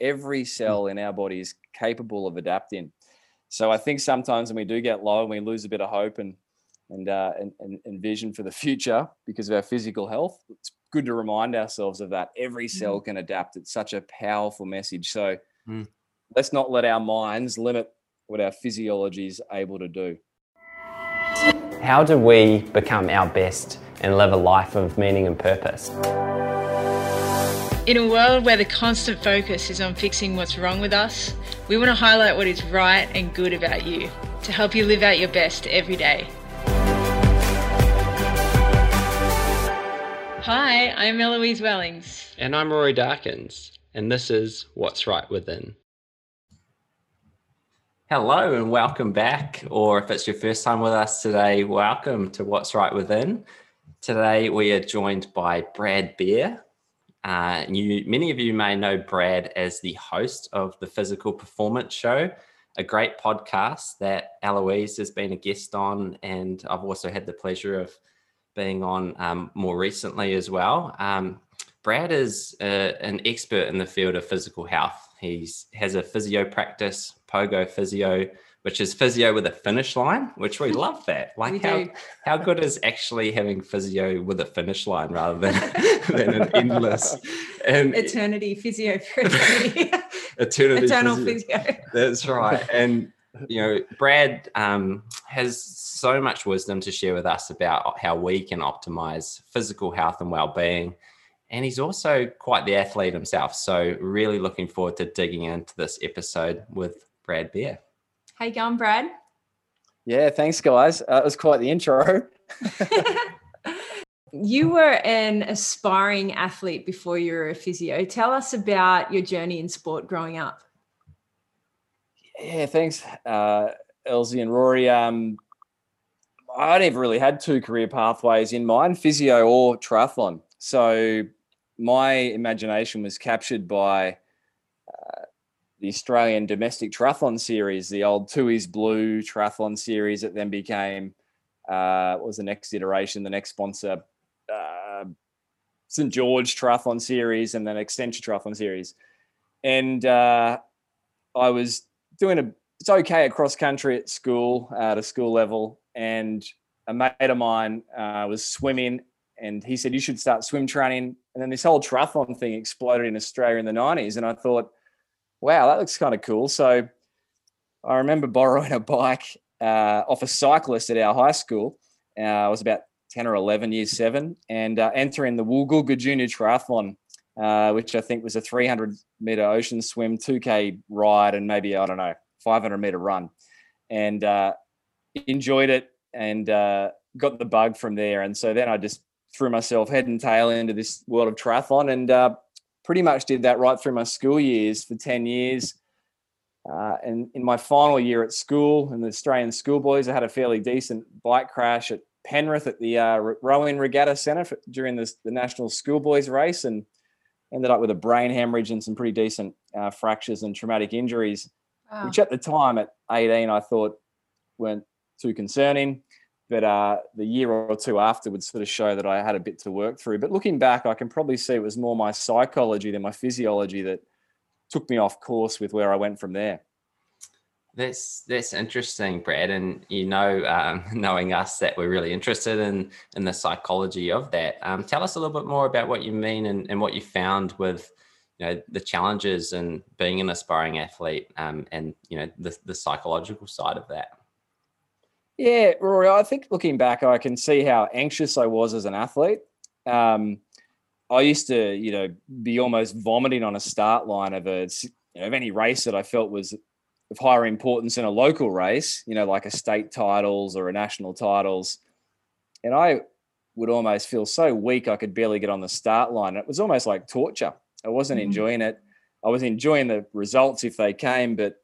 Every cell in our body is capable of adapting. So I think sometimes when we do get low and we lose a bit of hope and and, uh, and, and, and vision for the future because of our physical health, it's good to remind ourselves of that. Every cell can adapt. It's such a powerful message. So Mm. let's not let our minds limit what our physiology is able to do. How do we become our best and live a life of meaning and purpose? In a world where the constant focus is on fixing what's wrong with us, we want to highlight what is right and good about you to help you live out your best every day. Hi, I'm Eloise Wellings. And I'm Rory Darkins, and this is What's Right Within. Hello, and welcome back. Or if it's your first time with us today, welcome to What's Right Within. Today we are joined by Brad Beer. Uh, you, many of you may know Brad as the host of the Physical Performance Show, a great podcast that Eloise has been a guest on, and I've also had the pleasure of being on um, more recently as well. Um, Brad is uh, an expert in the field of physical health. He has a physio practice, Pogo Physio, which is physio with a finish line, which we love that. Like how how good is actually having physio with a finish line rather than than an endless and eternity physio for eternity. eternity eternal physio. physio. That's right. And you know, Brad um, has so much wisdom to share with us about how we can optimize physical health and well-being. And he's also quite the athlete himself. So really looking forward to digging into this episode with Brad Beer. How you going, Brad? Yeah, thanks, guys. Uh, it was quite the intro. you were an aspiring athlete before you were a physio. Tell us about your journey in sport growing up. Yeah, thanks, uh, Elsie and Rory. Um, I never really had two career pathways in mind, physio or triathlon. So my imagination was captured by the Australian domestic triathlon series, the old Tooheys Blue triathlon series that then became, uh, was the next iteration, the next sponsor, uh, St. George triathlon series and then Extension triathlon series. And uh, I was doing a it's okay at cross country at school uh, at a school level and a mate of mine uh, was swimming and he said you should start swim training and then this whole triathlon thing exploded in australia in the 90s and i thought wow that looks kind of cool so i remember borrowing a bike uh, off a cyclist at our high school uh, i was about 10 or 11 years seven and uh, entering the woolgoolga junior triathlon uh, which I think was a 300 meter ocean swim, 2K ride, and maybe, I don't know, 500 meter run. And uh, enjoyed it and uh, got the bug from there. And so then I just threw myself head and tail into this world of triathlon and pretty much did that right through my school years for 10 years. Uh, and in my final year at school in the Australian schoolboys, I had a fairly decent bike crash at Penrith at the uh, rowing regatta centre for, during this, the national schoolboys race and ended up with a brain hemorrhage and some pretty decent uh, fractures and traumatic injuries, Wow. which at the time at 18 I thought weren't too concerning. But uh, the year or two after would sort of show that I had a bit to work through. But looking back, I can probably see it was more my psychology than my physiology that took me off course with where I went from there. That's that's interesting, Brad. And you know, um, knowing us, that we're really interested in in the psychology of that. Um, tell us a little bit more about what you mean and, and what you found with you know the challenges and being an aspiring athlete, um, and you know the the psychological side of that. Yeah, Rory, I think looking back, I can see how anxious I was as an athlete. Um, I used to, you know, be almost vomiting on a start line of a you know, of any race that I felt was of higher importance in a local race, you know, like a state titles or a national titles. And I would almost feel so weak I could barely get on the start line. It was almost like torture. I wasn't Mhm. enjoying it. I was enjoying the results if they came, but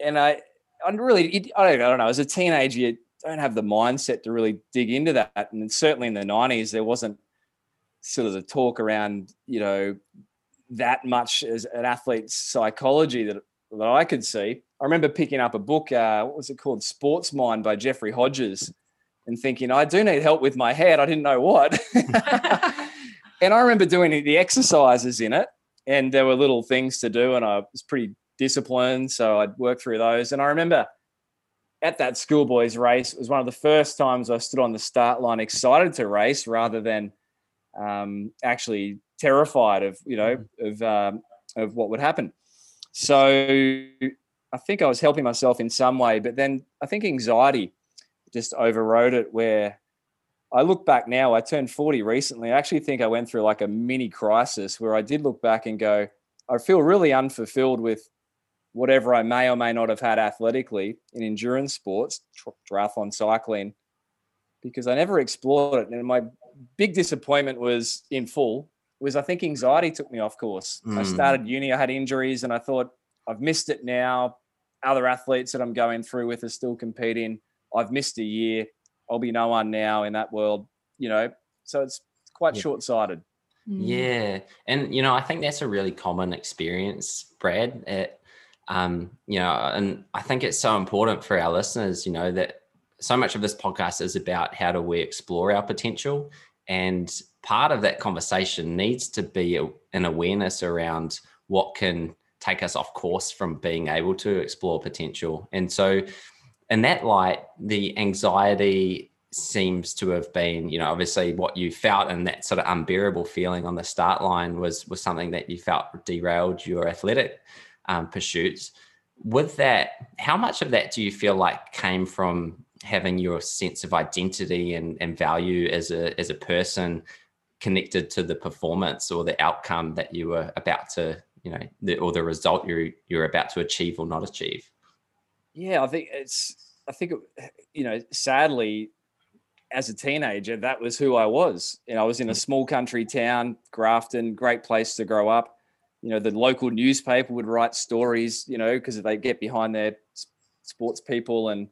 and I I really I, don't, I don't know. As a teenager, you don't have the mindset to really dig into that. And certainly in the '90s, there wasn't sort of the talk around you know that much as an athlete's psychology that that I could see. I remember picking up a book. Uh, what was it called? Sports Mind by Jeffrey Hodges, and thinking I do need help with my head. I didn't know what. and I remember doing the exercises in it and there were little things to do, and I was pretty disciplined, so I'd work through those. And I remember at that schoolboys race, it was one of the first times I stood on the start line, excited to race rather than um, actually terrified of you know mm-hmm. of um, of what would happen. So I think I was helping myself in some way, but then I think anxiety just overrode it. Where I look back now, I turned 40 recently. I actually think I went through like a mini crisis where I did look back and go, I feel really unfulfilled with whatever I may or may not have had athletically in endurance sports, triathlon, cycling, because I never explored it. And my big disappointment was in full was I think anxiety took me off course. Mm. I started uni, I had injuries, and I thought I've missed it now. Other athletes that I'm going through with are still competing. I've missed a year. I'll be no one now in that world, you know. So it's quite yeah. short sighted. Mm. Yeah. And, you know, I think that's a really common experience, Brad. It, um, you know, and I think it's so important for our listeners, you know, that so much of this podcast is about how do we explore our potential. And part of that conversation needs to be an awareness around what can take us off course from being able to explore potential. And so, in that light, the anxiety seems to have been, you know, obviously what you felt and that sort of unbearable feeling on the start line was was something that you felt derailed your athletic um, pursuits. With that, how much of that do you feel like came from having your sense of identity and, and value as a as a person connected to the performance or the outcome that you were about to, you know, the, or the result you're you're about to achieve or not achieve? Yeah, I think it's. I think you know, sadly, as a teenager, that was who I was. You know, I was in a small country town, Grafton, great place to grow up. You know, the local newspaper would write stories, you know, because they get behind their sports people and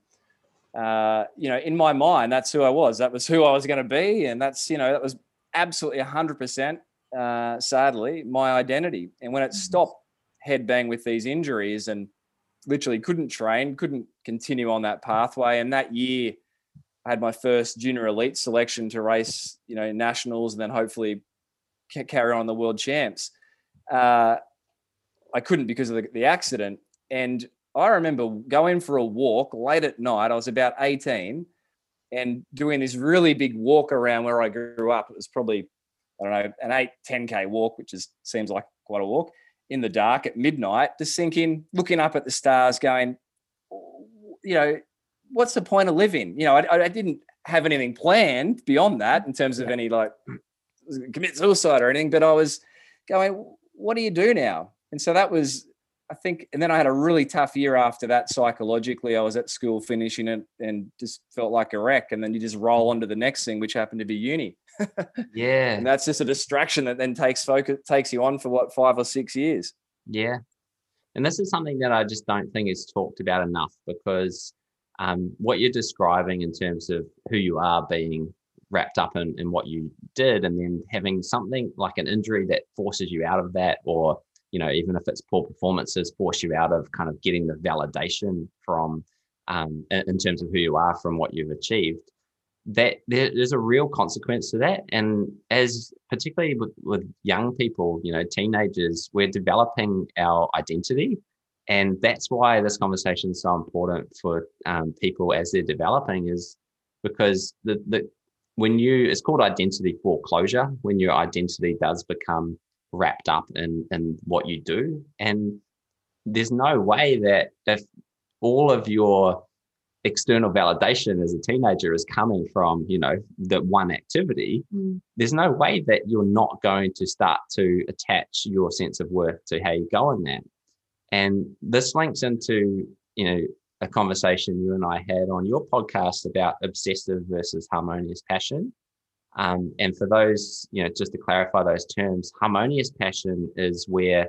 uh, you know, in my mind, that's who I was. That was who I was going to be, and that's you know, that was absolutely 100%, uh, sadly, my identity. And when it mm-hmm. stopped headbang with these injuries and literally couldn't train, couldn't continue on that pathway. And that year, I had my first junior elite selection to race, you know, nationals and then hopefully carry on the world champs. Uh, I couldn't because of the, the accident. And I remember going for a walk late at night. I was about 18 and doing this really big walk around where I grew up. It was probably, I don't know, an 8, 10K walk, which is seems like quite a walk in the dark at midnight, just thinking, looking up at the stars, going, you know, what's the point of living? You know, I, I didn't have anything planned beyond that in terms of any like commit suicide or anything, but I was going, what do you do now? And so that was I think, and then I had a really tough year after that psychologically. I was at school finishing it and just felt like a wreck. And then you just roll on to the next thing, which happened to be uni. yeah. And that's just a distraction that then takes focus, takes you on for what, five or six years. Yeah. And this is something that I just don't think is talked about enough because um, what you're describing in terms of who you are being wrapped up in, in what you did and then having something like an injury that forces you out of that or you know, even if it's poor performances, force you out of kind of getting the validation from um, in, terms of who you are from what you've achieved. That there's a real consequence to that, and as particularly with, with young people, you know, teenagers, we're developing our identity, and that's why this conversation is so important for um, people as they're developing, is because the the when you it's called identity foreclosure when your identity does become wrapped up in in what you do and there's no way that if all of your external validation as a teenager is coming from you know the one activity mm. there's no way that you're not going to start to attach your sense of worth to how you go in that and this links into you know a conversation you and i had on your podcast about obsessive versus harmonious passion um, and for those, you know, just to clarify those terms, harmonious passion is where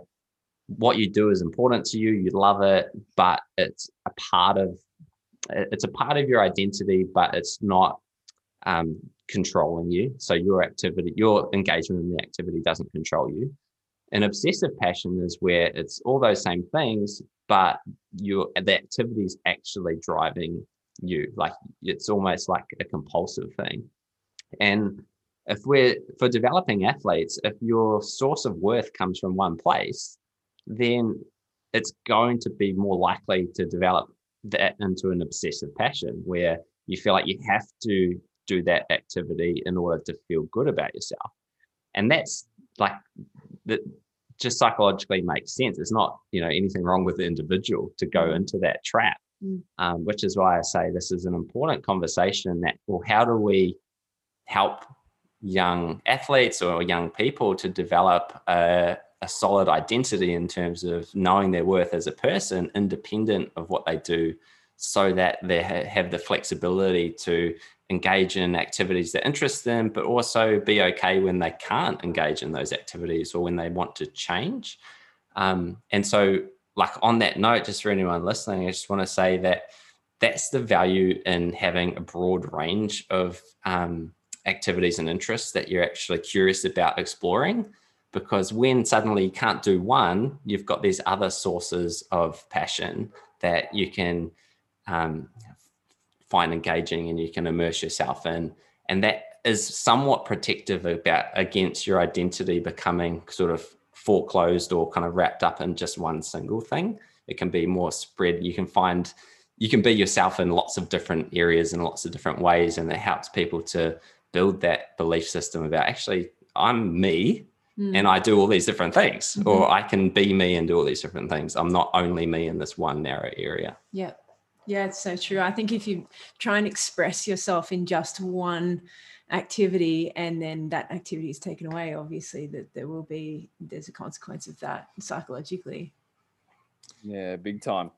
what you do is important to you, you love it, but it's a part of it's a part of your identity, but it's not um, controlling you. So your activity, your engagement in the activity doesn't control you. And obsessive passion is where it's all those same things, but your the activity is actually driving you. Like it's almost like a compulsive thing. And if we're for developing athletes, if your source of worth comes from one place, then it's going to be more likely to develop that into an obsessive passion where you feel like you have to do that activity in order to feel good about yourself. And that's like that just psychologically makes sense. It's not, you know, anything wrong with the individual to go mm. into that trap. Mm. Um, which is why I say this is an important conversation that, well, how do we help young athletes or young people to develop a, a solid identity in terms of knowing their worth as a person, independent of what they do, so that they ha- have the flexibility to engage in activities that interest them, but also be okay when they can't engage in those activities or when they want to change. Um, and so, like on that note, just for anyone listening, I just want to say that that's the value in having a broad range of um, activities and interests that you're actually curious about exploring. Because when suddenly you can't do one, you've got these other sources of passion that you can um, find engaging and you can immerse yourself in. And that is somewhat protective about against your identity becoming sort of foreclosed or kind of wrapped up in just one single thing. It can be more spread. You can find you can be yourself in lots of different areas in lots of different ways, and it helps people to build that belief system about actually I'm me mm. and I do all these different things, mm-hmm. or I can be me and do all these different things. I'm not only me in this one narrow area. Yeah. Yeah, it's so true. I think if you try and express yourself in just one activity and then that activity is taken away, obviously that there will be there's a consequence of that psychologically. Yeah, big time.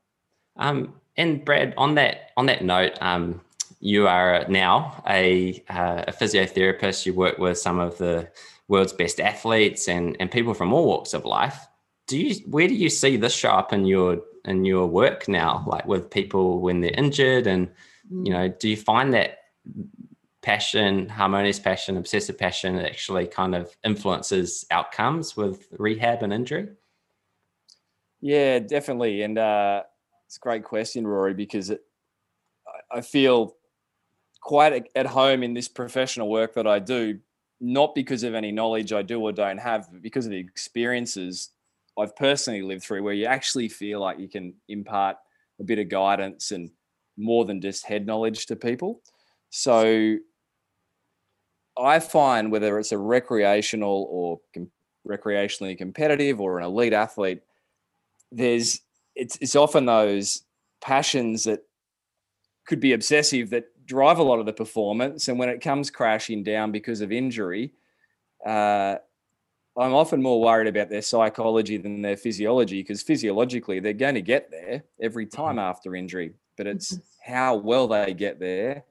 Um, and Brad, on that on that note, um, you are now a, uh, a physiotherapist. You work with some of the world's best athletes and and people from all walks of life. Do you where do you see this show up in your in your work now, like with people when they're injured? And, you know, do you find that passion, harmonious passion, obsessive passion actually kind of influences outcomes with rehab and injury? Yeah, definitely. And uh, it's a great question, Rory, because it, I feel quite at home in this professional work that I do, not because of any knowledge I do or don't have, but because of the experiences I've personally lived through where you actually feel like you can impart a bit of guidance and more than just head knowledge to people. So I find whether it's a recreational or com- recreationally competitive or an elite athlete, there's it's it's often those passions that could be obsessive that drive a lot of the performance, and when it comes crashing down because of injury, uh, I'm often more worried about their psychology than their physiology because physiologically they're going to get there every mm-hmm. time after injury, but it's mm-hmm. how well they get there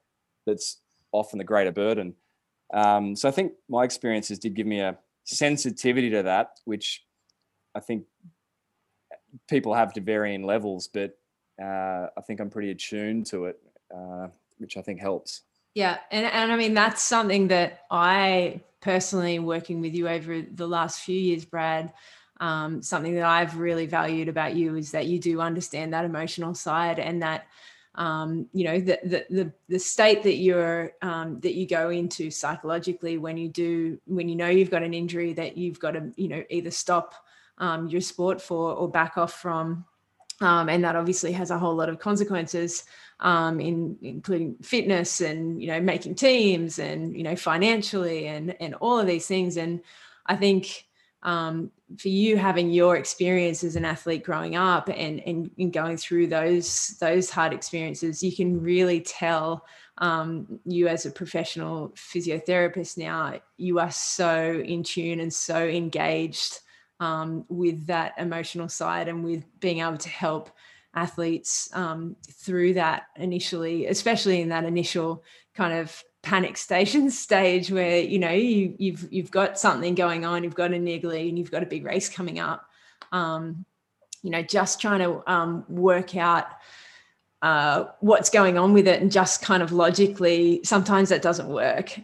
that's often the greater burden. Um, so I think my experiences did give me a sensitivity to that, which I think people have to varying levels, but uh, I think I'm pretty attuned to it, uh, which I think helps. Yeah, and and I mean that's something that I personally working with you over the last few years, Brad, um, something that I've really valued about you is that you do understand that emotional side and that um, you know the, the, the the state that you're um, that you go into psychologically when you do when you know you've got an injury that you've got to you know either stop um, your sport for or back off from um, and that obviously has a whole lot of consequences um, in including fitness and you know making teams and you know financially and and all of these things. And i think um, for you having your experience as an athlete growing up and, and, and going through those those hard experiences you can really tell um, you as a professional physiotherapist now you are so in tune and so engaged um, with that emotional side and with being able to help athletes um, through that initially, especially in that initial kind of panic station stage where you know you, you've you've got something going on, you've got a niggly, and you've got a big race coming up. Um, you know, just trying to um, work out uh, what's going on with it and just kind of logically sometimes that doesn't work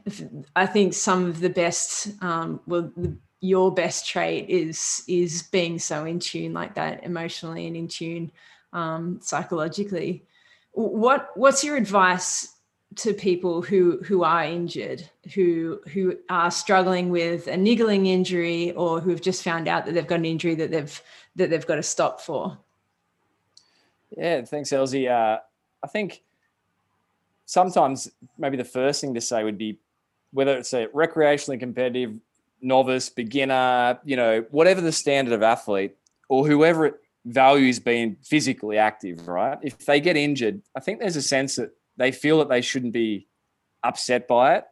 i think some of the best um, well the, your best trait is is being so in tune like that emotionally and in tune um, psychologically. What what's your advice to people who who are injured, who who are struggling with a niggling injury, or who have just found out that they've got an injury that they've that they've got to stop for? Yeah, thanks, Elsie. Uh, I think sometimes maybe the first thing to say would be whether it's a recreationally competitive, novice, beginner, you know, whatever the standard of athlete, or whoever values being physically active, right? If they get injured, I think there's a sense that they feel that they shouldn't be upset by it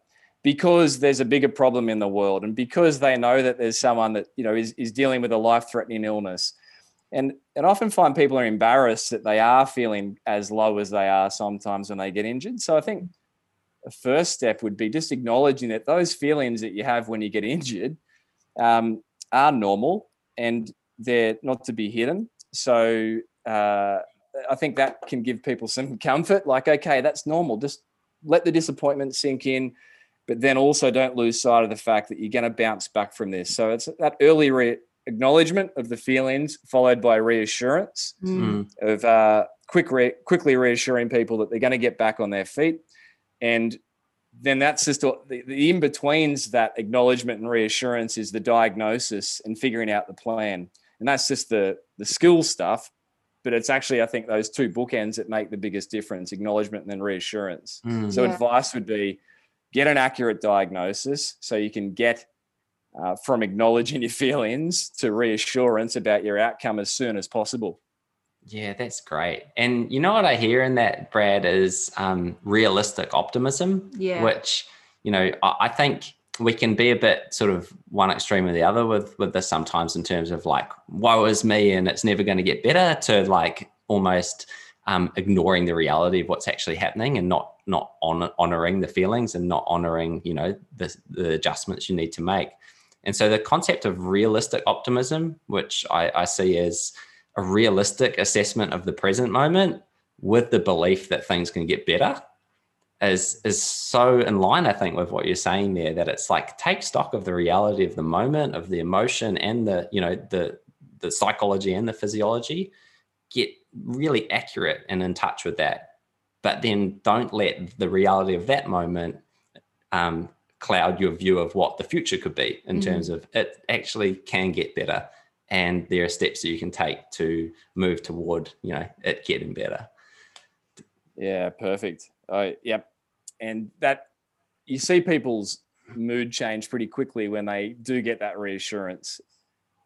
because there's a bigger problem in the world and because they know that there's someone that you know is, is dealing with a life-threatening illness and and often find people are embarrassed that they are feeling as low as they are sometimes when they get injured so i think the first step would be just acknowledging that those feelings that you have when you get injured um, are normal and they're not to be hidden so uh, I think that can give people some comfort. Like, okay, that's normal. Just let the disappointment sink in, but then also don't lose sight of the fact that you're going to bounce back from this. So it's that early re- acknowledgement of the feelings, followed by reassurance mm. of uh, quick re- quickly reassuring people that they're going to get back on their feet, and then that's just the, the in betweens that acknowledgement and reassurance is the diagnosis and figuring out the plan, and that's just the the skill stuff but it's actually I think those two bookends that make the biggest difference: acknowledgement and then reassurance. Mm. So yeah. advice would be get an accurate diagnosis so you can get uh, from acknowledging your feelings to reassurance about your outcome as soon as possible. Yeah, that's great. And you know what I hear in that, Brad, is um, realistic optimism. Yeah. Which, you know, I, I think we can be a bit sort of one extreme or the other with with this sometimes in terms of like woe is me and it's never going to get better to like almost um, ignoring the reality of what's actually happening and not not on, honoring the feelings and not honoring you know the, the adjustments you need to make and so the concept of realistic optimism which I, I see as a realistic assessment of the present moment with the belief that things can get better is is so in line, I think, with what you're saying there. That it's like take stock of the reality of the moment, of the emotion, and the you know the the psychology and the physiology. Get really accurate and in touch with that, but then don't let the reality of that moment um, cloud your view of what the future could be in mm-hmm. terms of it actually can get better, and there are steps that you can take to move toward you know it getting better. Yeah, perfect. Oh, yep. And that you see people's mood change pretty quickly when they do get that reassurance.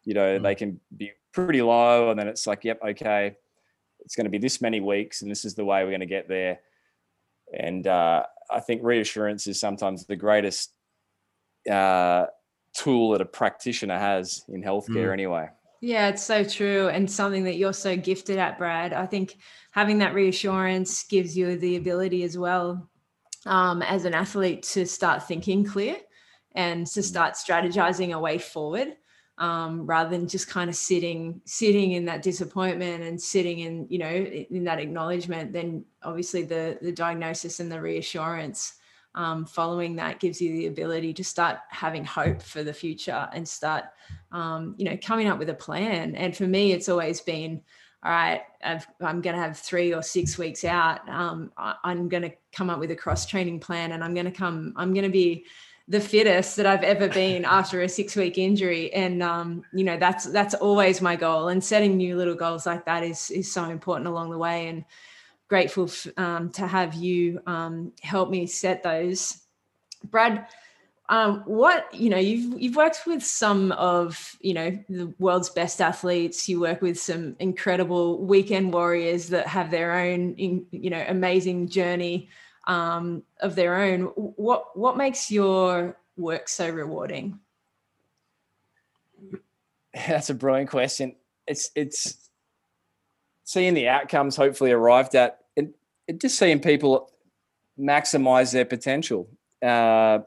You know, mm. they can be pretty low, and then it's like, yep, okay, it's going to be this many weeks, and this is the way we're going to get there. And uh, I think reassurance is sometimes the greatest uh, tool that a practitioner has in healthcare, mm. anyway. Yeah, it's so true. And something that you're so gifted at, Brad. I think having that reassurance gives you the ability as well um, as an athlete to start thinking clear and to mm. start strategizing a way forward um, rather than just kind of sitting sitting in that disappointment and sitting in you know in that acknowledgement then obviously the the diagnosis and the reassurance um, following that gives you the ability to start having hope for the future and start um, you know coming up with a plan and for me it's always been all right i am going to have three or six weeks out um, I, i'm going to come up with a cross training plan and i'm going to come i'm going to be the fittest that I've ever been after a six week injury. And, um, you know, that's, that's always my goal and setting new little goals like that is, is so important along the way. And, grateful f- um, to have you um, help me set those. Brad, um, what you know, you've you've worked with some of you know the world's best athletes. You work with some incredible weekend warriors that have their own you know amazing journey um, of their own. What what makes your work so rewarding? That's a brilliant question. It's it's seeing the outcomes hopefully arrived at just seeing people maximize their potential. Uh,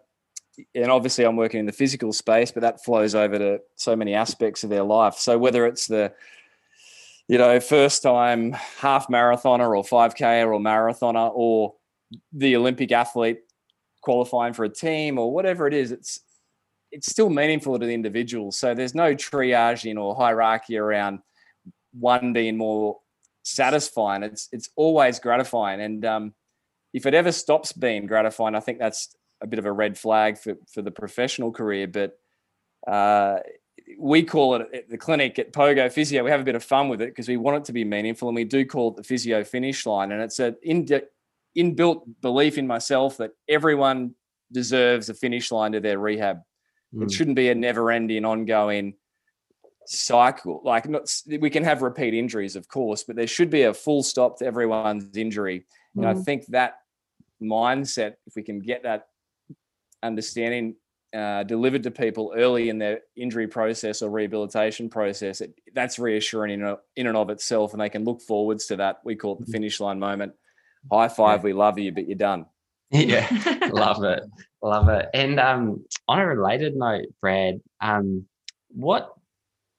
and obviously, I'm working in the physical space, but that flows over to so many aspects of their life. So whether it's the you know first time half marathoner or 5k or marathoner or the olympic athlete qualifying for a team or whatever it is it's it's still meaningful to the individual so there's no triaging or hierarchy around one being more satisfying. It's it's always gratifying, and um, if it ever stops being gratifying, I think that's a bit of a red flag for for the professional career. But uh, we call it at the clinic at Pogo Physio. We have a bit of fun with it because we want it to be meaningful, and we do call it the physio finish line. And it's an in inbuilt belief in myself that everyone deserves a finish line to their rehab. Mm. It hmm. shouldn't be a never-ending, ongoing cycle. Like, not, we can have repeat injuries, of course, but there should be a full stop to everyone's injury. Mm. And I hmm. think that mindset, if we can get that understanding uh, delivered to people early in their injury process or rehabilitation process, it, that's reassuring in, in and of itself, and they can look forwards to that. We call it the mm-hmm. finish line moment. High five, yeah. we love you, but you're done. Yeah, love it, love it. And um, on a related note, Brad, um, what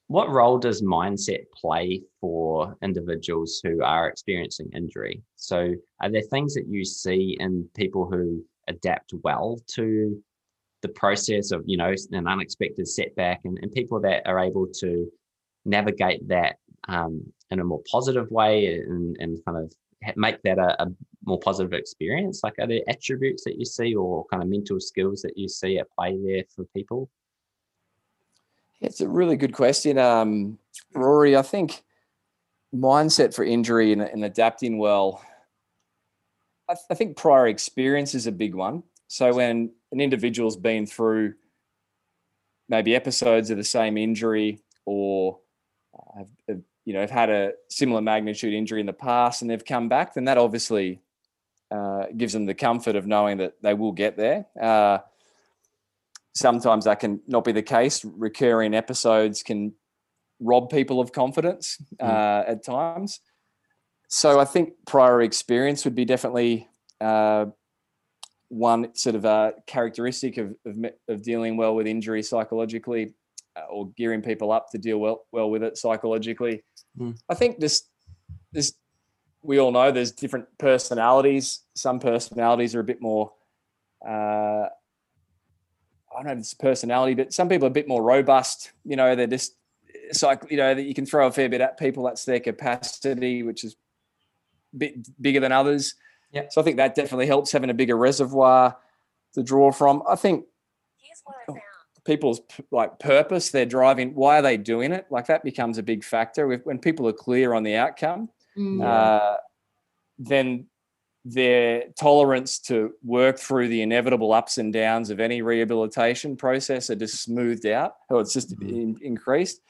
what role does mindset play for individuals who are experiencing injury? So, are there things that you see in people who adapt well to the process of you know an unexpected setback and, and people that are able to navigate that um, in a more positive way and, and kind of make that a, a, more positive experience like are there attributes that you see or kind of mental skills that you see at play there for people it's a really good question um, rory i think mindset for injury and, and adapting well I, th- I think prior experience is a big one so when an individual's been through maybe episodes of the same injury or have, have, you know have had a similar magnitude injury in the past and they've come back, then that obviously uh, gives them the comfort of knowing that they will get there. Uh, sometimes that can not be the case. Recurring episodes can rob people of confidence mm. uh, at times. So I think prior experience would be definitely uh, one sort of a characteristic of, of, of dealing well with injury psychologically uh, or gearing people up to deal well well with it psychologically. Mm. I think this this we all know there's different personalities. Some personalities are a bit more uh, I don't know if it's personality, but some people are a bit more robust. You know, they're just it's like you know that you can throw a fair bit at people. That's their capacity, which is a bit bigger than others. Yeah. So I think that definitely helps having a bigger reservoir to draw from. I think I people's like purpose, they're driving. Why are they doing it? Like that becomes a big factor. when people are clear on the outcome, mm. uh, then their tolerance to work through the inevitable ups and downs of any rehabilitation process are just smoothed out, or it's just mm. in, increased.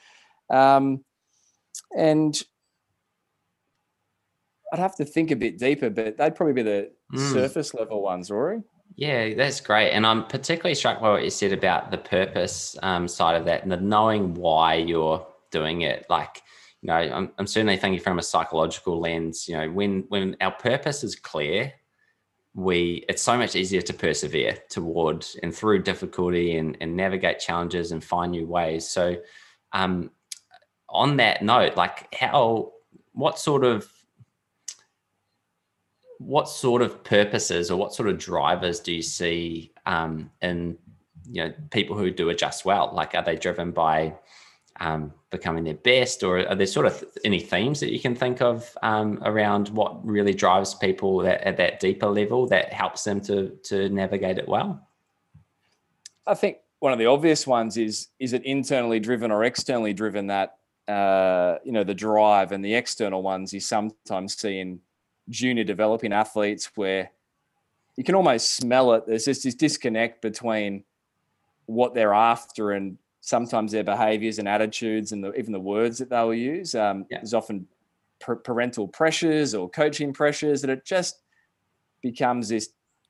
Um, and I'd have to think a bit deeper, but they'd probably be the mm. surface level ones, Rory. Yeah, that's great. And I'm particularly struck by what you said about the purpose um, side of that and the knowing why you're doing it. Like, you know, I'm, I'm certainly thinking from a psychological lens, you know, when when our purpose is clear, we it's so much easier to persevere toward and through difficulty and, and navigate challenges and find new ways. So um on that note, like how what sort of what sort of purposes or what sort of drivers do you see um, in you know people who do adjust well? Like, are they driven by um, becoming their best, or are there sort of any themes that you can think of um, around what really drives people that, at that deeper level that helps them to to navigate it well? I think one of the obvious ones is is it internally driven or externally driven that uh, you know the drive and the external ones you sometimes see in junior developing athletes where you can almost smell it. There's just this disconnect between what they're after and sometimes their behaviors and attitudes and the, even the words that they'll use. Um, yeah. There's often parental pressures or coaching pressures that it just becomes this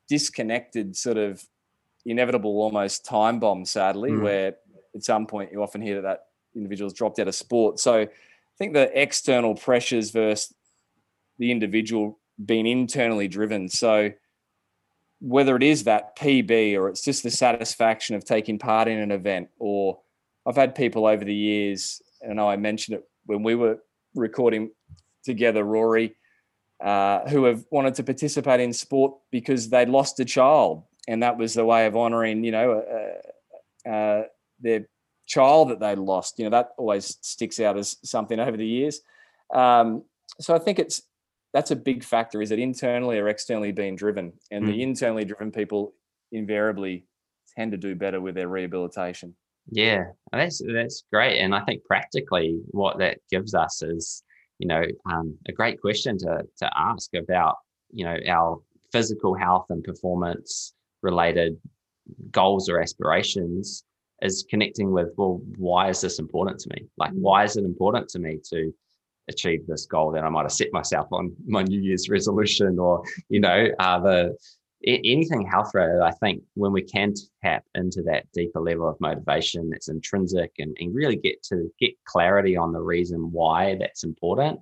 disconnected sort of inevitable almost time bomb, sadly, mm. where at some point you often hear that that individual's dropped out of sport. So I think the external pressures versus the individual being internally driven. So whether it is that PB or it's just the satisfaction of taking part in an event, or I've had people over the years, and I mentioned it when we were recording together, Rory, uh, who have wanted to participate in sport because they'd lost a child, and that was the way of honouring, you know, uh, uh, their child that they'd lost. You know, that always sticks out as something over the years. Um, so I think it's that's a big factor. Is it internally or externally being driven? And mm. the internally driven people invariably tend to do better with their rehabilitation. Yeah, that's that's great, and I think practically what that gives us is, you know, um, a great question to to ask about, you know, our physical health and performance related goals or aspirations is connecting with well why is this important to me like mm. why is it important to me to achieve this goal that i might have set myself on my new year's resolution or you know uh, the anything health related i think when we can tap into that deeper level of motivation that's intrinsic and, and really get to get clarity on the reason why that's important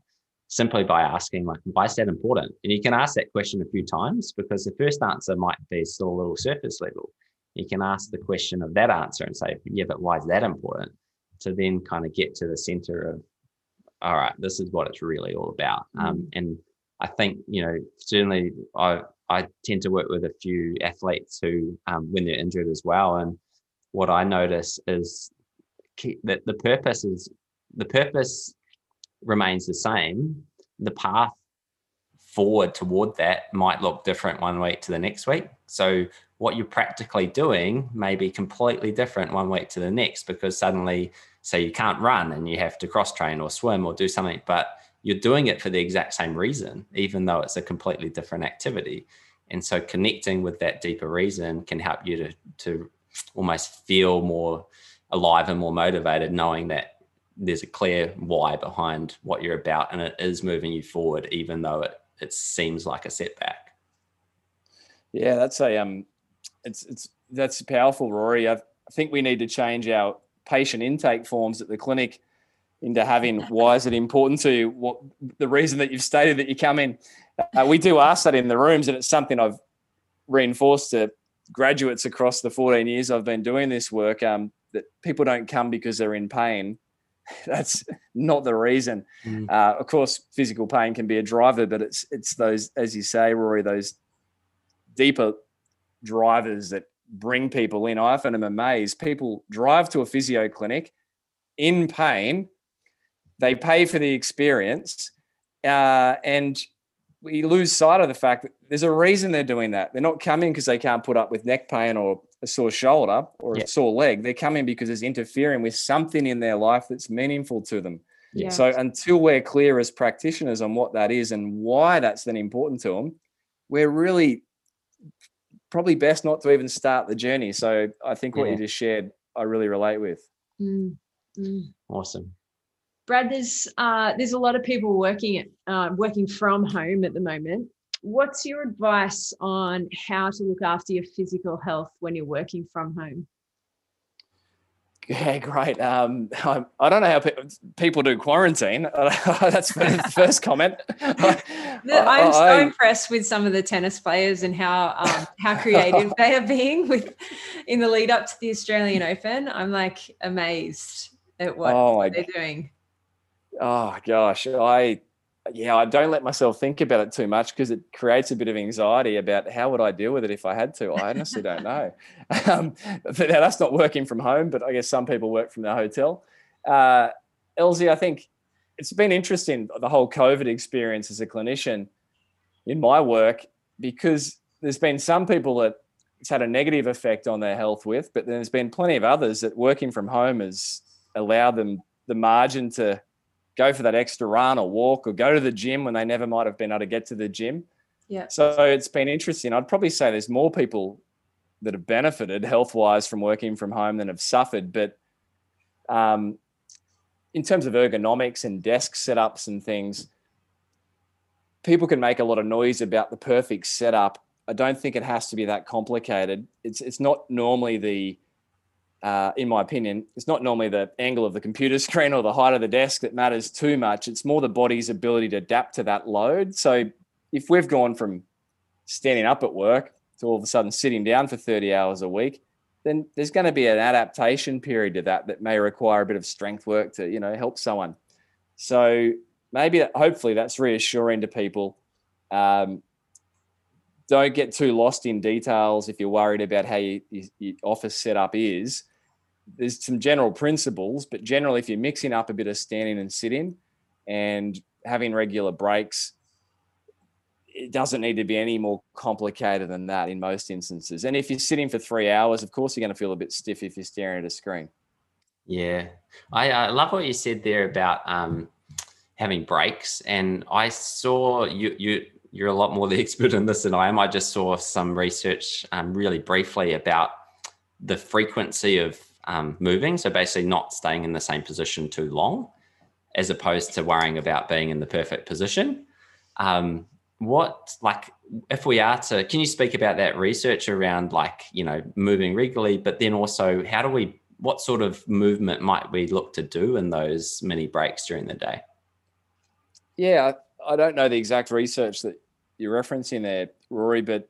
simply by asking like why is that important and you can ask that question a few times because the first answer might be still a little surface level you can ask the question of that answer and say, yeah, but why is that important? To then kind of get to the center of, all right, this is what it's really all about. Mm-hmm. Um, and I think, you know, certainly I, I tend to work with a few athletes who, um, when they're injured as well. And what I notice is that the purpose is, the purpose remains the same. The path forward toward that might look different one week to the next week. So what you're practically doing may be completely different one week to the next because suddenly say you can't run and you have to cross train or swim or do something but you're doing it for the exact same reason even though it's a completely different activity and so connecting with that deeper reason can help you to to almost feel more alive and more motivated knowing that there's a clear why behind what you're about and it is moving you forward even though it, it seems like a setback yeah that's a um it's it's that's powerful, Rory. I, I think we need to change our patient intake forms at the clinic into having why is it important to you? What the reason that you've stated that you come in? Uh, we do ask that in the rooms, and it's something I've reinforced to graduates across the 14 years I've been doing this work. Um, that people don't come because they're in pain. That's not the reason. Mm. Uh, of course, physical pain can be a driver, but it's it's those, as you say, Rory, those deeper drivers that bring people in. I often am amazed. People drive to a physio clinic in pain, they pay for the experience, uh, and we lose sight of the fact that there's a reason they're doing that. They're not coming because they can't put up with neck pain or a sore shoulder or yeah. a sore leg. They're coming because it's interfering with something in their life that's meaningful to them. Yeah. So until we're clear as practitioners on what that is and why that's then important to them, we're really probably best not to even start the journey. So I think what yeah. you just shared, I really relate with. Mm. Mm. Awesome. Brad, there's uh, there's a lot of people working at uh, working from home at the moment. What's your advice on how to look after your physical health when you're working from home? Yeah, great. Um, I, I, don't know how pe- people do quarantine. That's the first comment. I, am so I, impressed with some of the tennis players and how um, how creative they are being with in the lead up to the Australian Open. I'm like amazed at what oh they're doing. Oh gosh, I yeah, I don't let myself think about it too much because it creates a bit of anxiety about how would I deal with it if I had to. I honestly don't know. Um, but that's not working from home, but I guess some people work from their hotel. Uh, Elsie, I think it's been interesting the whole COVID experience as a clinician in my work because there's been some people that it's had a negative effect on their health with, but there's been plenty of others that working from home has allowed them the margin to go for that extra run or walk or go to the gym when they never might have been able to get to the gym. Yeah. So it's been interesting. I'd probably say there's more people that have benefited health wise from working from home than have suffered. But um, in terms of ergonomics and desk setups and things, people can make a lot of noise about the perfect setup. I don't think it has to be that complicated. It's it's not normally the uh, in my opinion, it's not normally the angle of the computer screen or the height of the desk that matters too much. It's more the body's ability to adapt to that load. So if we've gone from standing up at work to all of a sudden sitting down for 30 hours a week, then there's going to be an adaptation period to that that may require a bit of strength work to, you know, help someone. So maybe, that, hopefully, that's reassuring to people. Um, don't get too lost in details if you're worried about how your, your office setup is there's some general principles, but generally, if you're mixing up a bit of standing and sitting and having regular breaks, it doesn't need to be any more complicated than that in most instances. And if you're sitting for three hours, of course, you're going to feel a bit stiff if you're staring at a screen. Yeah, I, I love what you said there about um, having breaks, and I saw you you you're a lot more the expert in this than I am. I just saw some research um, really briefly about the frequency of um, moving, so basically not staying in the same position too long, as opposed to worrying about being in the perfect position. Um, what like if we are to can you speak about that research around like you know moving regularly but then also how do we what sort of movement might we look to do in those mini breaks during the day yeah i don't know the exact research that you're referencing there rory but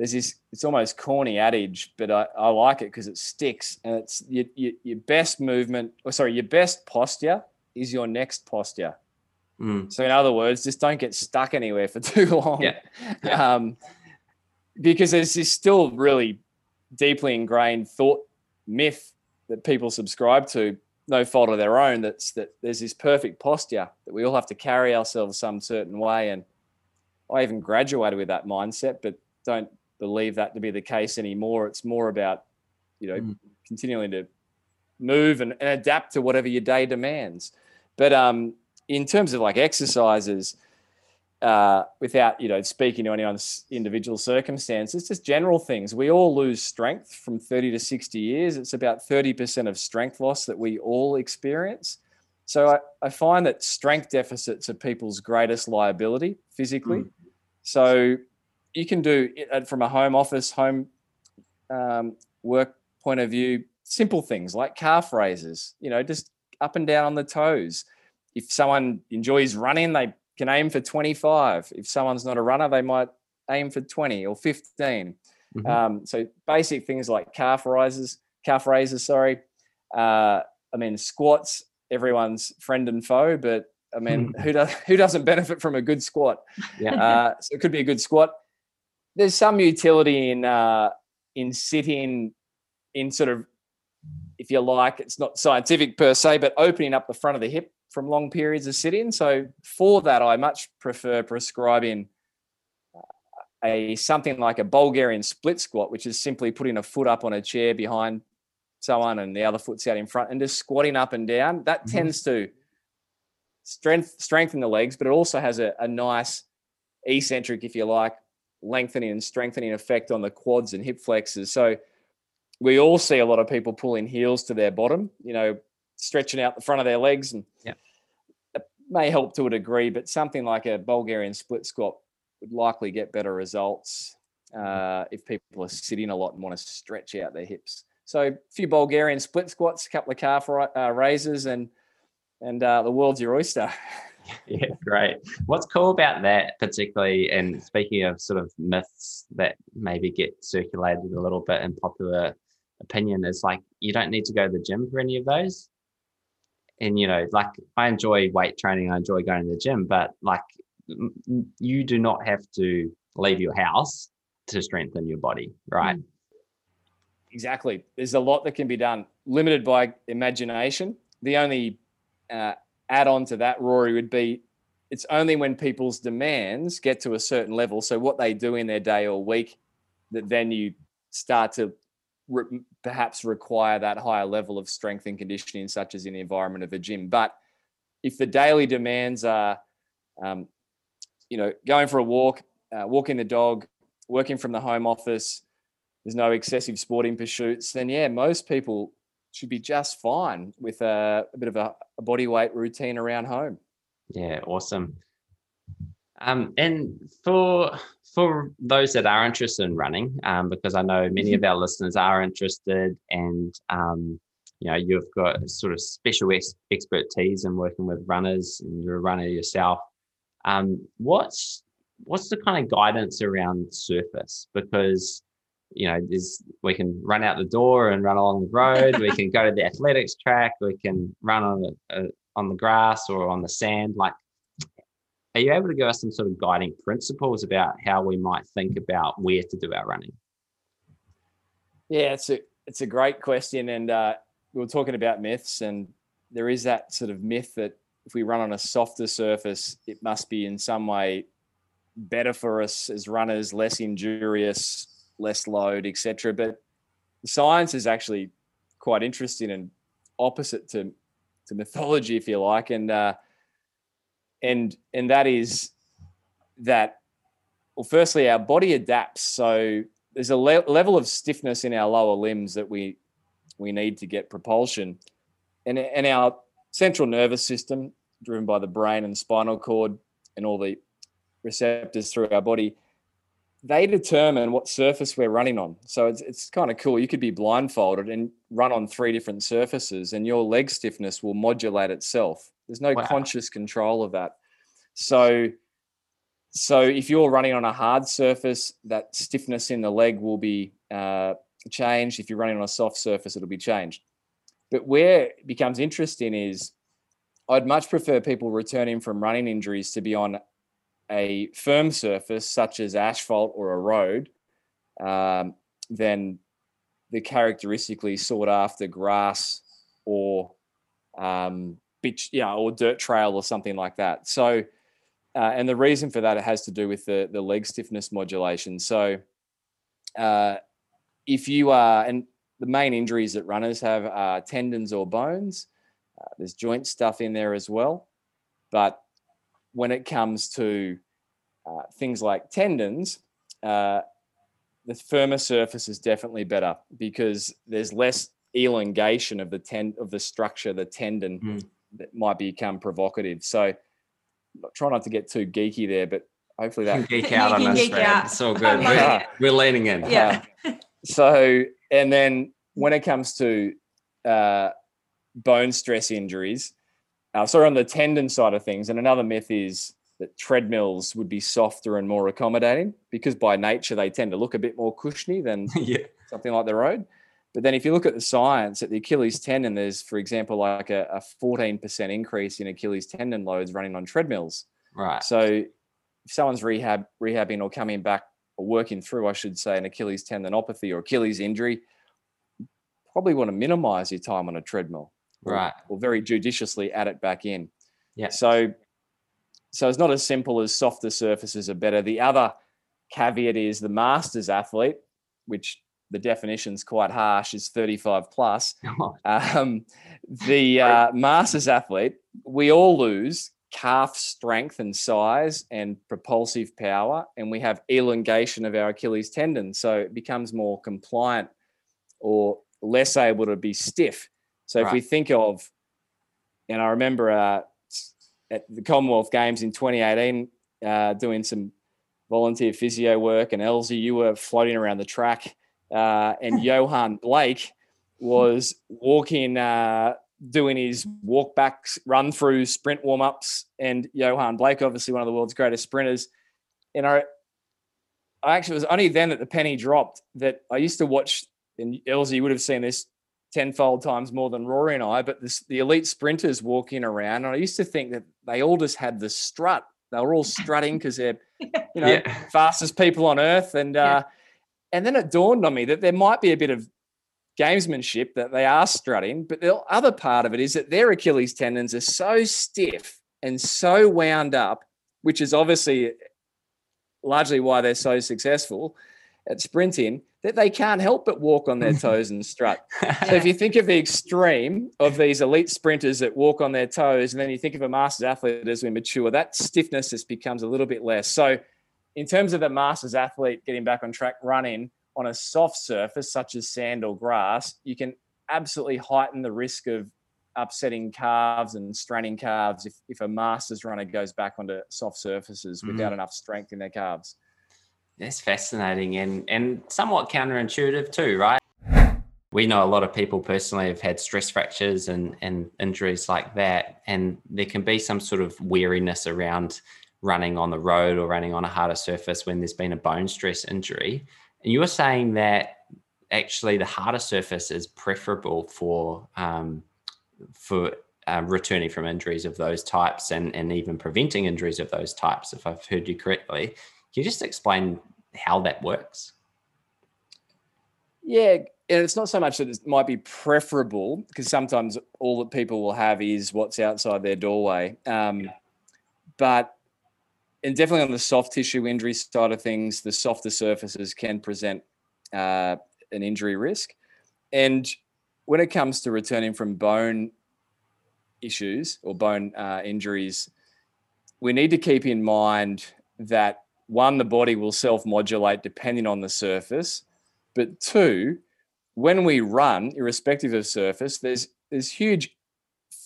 there's this it's almost corny adage but i, I like it because it sticks and it's your, your, your best movement or sorry your best posture is your next posture Mm. So in other words, just don't get stuck anywhere for too long. Yeah. yeah. Um, because there's this still really deeply ingrained thought myth that people subscribe to, no fault of their own, that's that there's this perfect posture that we all have to carry ourselves some certain way. And I even graduated with that mindset, but don't believe that to be the case anymore. It's more about, you know, mm. continuing to move and, and, adapt to whatever your day demands. But um, in terms of like exercises, uh, without you know speaking to anyone's individual circumstances, just general things. We all lose strength from 30 to 60 years. It's about 30% of strength loss that we all experience. So I, I find that strength deficits are people's greatest liability physically. Mm. So you can do it from a home office, home um, work point of view, simple things like calf raises, you know, just up and down on the toes if someone enjoys running, they can aim for 25. If someone's not a runner, they might aim for 20 or 15. Mm-hmm. Um, so basic things like calf raises, calf raises, sorry. Uh, I mean, squats, everyone's friend and foe, but I mean, who does who doesn't benefit from a good squat? Yeah. Uh, so it could be a good squat. There's some utility in uh, in sitting in sort of, if you like, it's not scientific per se, but opening up the front of the hip from long periods of sitting. So for that, I much prefer prescribing uh, a something like a Bulgarian split squat, which is simply putting a foot up on a chair behind someone and the other foot's out in front and just squatting up and down. That mm-hmm. tends to strength strengthen the legs, but it also has a, a nice eccentric, if you like, lengthening and strengthening effect on the quads and hip flexors. So we all see a lot of people pulling heels to their bottom. You know, stretching out the front of their legs and yeah. it may help to a degree, but something like a Bulgarian split squat would likely get better results uh, if people are sitting a lot and want to stretch out their hips. So a few Bulgarian split squats, a couple of calf uh, raises, and and uh, the world's your oyster. yeah, great. What's cool about that, particularly, and speaking of sort of myths that maybe get circulated a little bit in popular opinion, is like you don't need to go to the gym for any of those and you know like i enjoy weight training i enjoy going to the gym but like you do not have to leave your house to strengthen your body right mm. exactly there's a lot that can be done limited by imagination the only uh, add on to that rory would be it's only when people's demands get to a certain level so what they do in their day or week that then you start to re- perhaps require that higher level of strength and conditioning, such as in the environment of a gym. But if the daily demands are, um, you know, going for a walk, uh, walking the dog, working from the home office, there's no excessive sporting pursuits, then yeah, most people should be just fine with a, a bit of a, a body weight routine around home. Yeah, awesome. Um, and for for those that are interested in running, um, because I know many of mm-hmm. our listeners are interested, and um, you know you've got sort of special ex- expertise in working with runners, and you're a runner yourself. Um, what's what's the kind of guidance around surface? Because you know, there's we can run out the door and run along the road. we can go to the athletics track. We can run on the, uh, on the grass or on the sand. Like, are you able to give us some sort of guiding principles about how we might think about where to do our running? Yeah, it's a it's a great question, and uh, we were talking about myths, and there is that sort of myth that if we run on a softer surface, it must be in some way better for us as runners, less injurious, less load, etc. But science is actually quite interesting and opposite to to mythology, if you like, and uh, and and that is that. Well, firstly, our body adapts. So there's a le- level of stiffness in our lower limbs that we we need to get propulsion, and and our central nervous system, driven by the brain and spinal cord and all the receptors through our body, they determine what surface we're running on. So it's, it's kind of cool. You could be blindfolded and run on three different surfaces, and your leg stiffness will modulate itself. There's no wow. conscious control of that. So, so if you're running on a hard surface, that stiffness in the leg will be uh, changed. If you're running on a soft surface, it'll be changed. But where it becomes interesting is I'd much prefer people returning from running injuries to be on a firm surface such as asphalt or a road um, than the characteristically sought after grass or um, yeah, or dirt trail or something like that. So, uh, and the reason for that it has to do with the the leg stiffness modulation. So, uh, if you are, and the main injuries that runners have are tendons or bones. Uh, there's joint stuff in there as well, but when it comes to uh, things like tendons, uh, the firmer surface is definitely better because there's less elongation of the ten of the structure, the tendon mm. that might become provocative. So try not to get too geeky there, but hopefully that geek out on us, It's all good. We're, we're, leaning in. Yeah. Uh, so and then when it comes to uh, bone stress injuries, uh, sorry, on the tendon side of things, and another myth is that treadmills would be softer and more accommodating because by nature they tend to look a bit more cushiony than yeah. something like the road. But then if you look at the science at the Achilles tendon, there's, for example, like a, a 14% increase in Achilles tendon loads running on treadmills. Right. So if someone's rehab rehabbing or coming back or working through, I should say, an Achilles tendinopathy or Achilles injury, probably want to minimize your time on a treadmill. Or, right. Or very judiciously add it back in. Yeah. So so it's not as simple as softer surfaces are better. The other caveat is the masters athlete, which the definition is quite harsh, is 35 plus. Um, the uh, masters athlete, we all lose calf strength and size and propulsive power, and we have elongation of our Achilles tendon. So it becomes more compliant or less able to be stiff. So if we think of, and I remember uh, at the Commonwealth Games in 2018, uh, doing some volunteer physio work, and Elsie, you were floating around the track, uh, and Yohan Blake was walking, uh, doing his walk back, run through, sprint warm ups, and Yohan Blake, obviously one of the world's greatest sprinters. And I, I actually it was only then that the penny dropped that I used to watch, and Elsie would have seen this tenfold times more than Rory and I, but this, the elite sprinters walking around, and I used to think that they all just had the strut. They were all strutting because they're, you know, yeah. fastest people on earth. And uh, yeah. and then it dawned on me that there might be a bit of gamesmanship that they are strutting, but the other part of it is that their Achilles tendons are so stiff and so wound up, which is obviously largely why they're so successful at sprinting that they can't help but walk on their toes and strut. so if you think of the extreme of these elite sprinters that walk on their toes, and then you think of a masters athlete as we mature, that stiffness just becomes a little bit less. So in terms of the masters athlete getting back on track running on a soft surface such as sand or grass, you can absolutely heighten the risk of upsetting calves and straining calves if, if a masters runner goes back onto soft surfaces mm-hmm. without enough strength in their calves. That's fascinating and and somewhat counterintuitive too, right? We know a lot of people personally have had stress fractures and, and injuries like that. And there can be some sort of weariness around running on the road or running on a harder surface when there's been a bone stress injury. And you were saying that actually the harder surface is preferable for um, for uh, returning from injuries of those types and, and even preventing injuries of those types, if I've heard you correctly. Can you just explain how that works? Yeah, and it's not so much that it might be preferable because sometimes all that people will have is what's outside their doorway. Um, but and definitely on the soft tissue injury side of things, the softer surfaces can present uh, an injury risk. And when it comes to returning from bone issues or bone uh, injuries, we need to keep in mind that one, the body will self modulate depending on the surface, but two, when we run, irrespective of surface, there's there's huge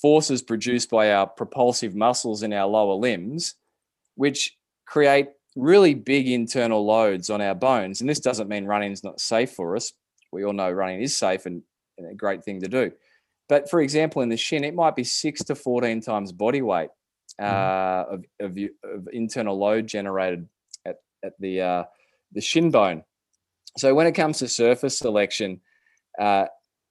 forces produced by our propulsive muscles in our lower limbs, which create really big internal loads on our bones. And this doesn't mean running is not safe for us. We all know running is safe and, and a great thing to do. But for example, in the shin, it might be six to 14 times body weight mm-hmm. uh, of, of, of, internal load generated at, the, uh, the shin bone. So when it comes to surface selection, uh,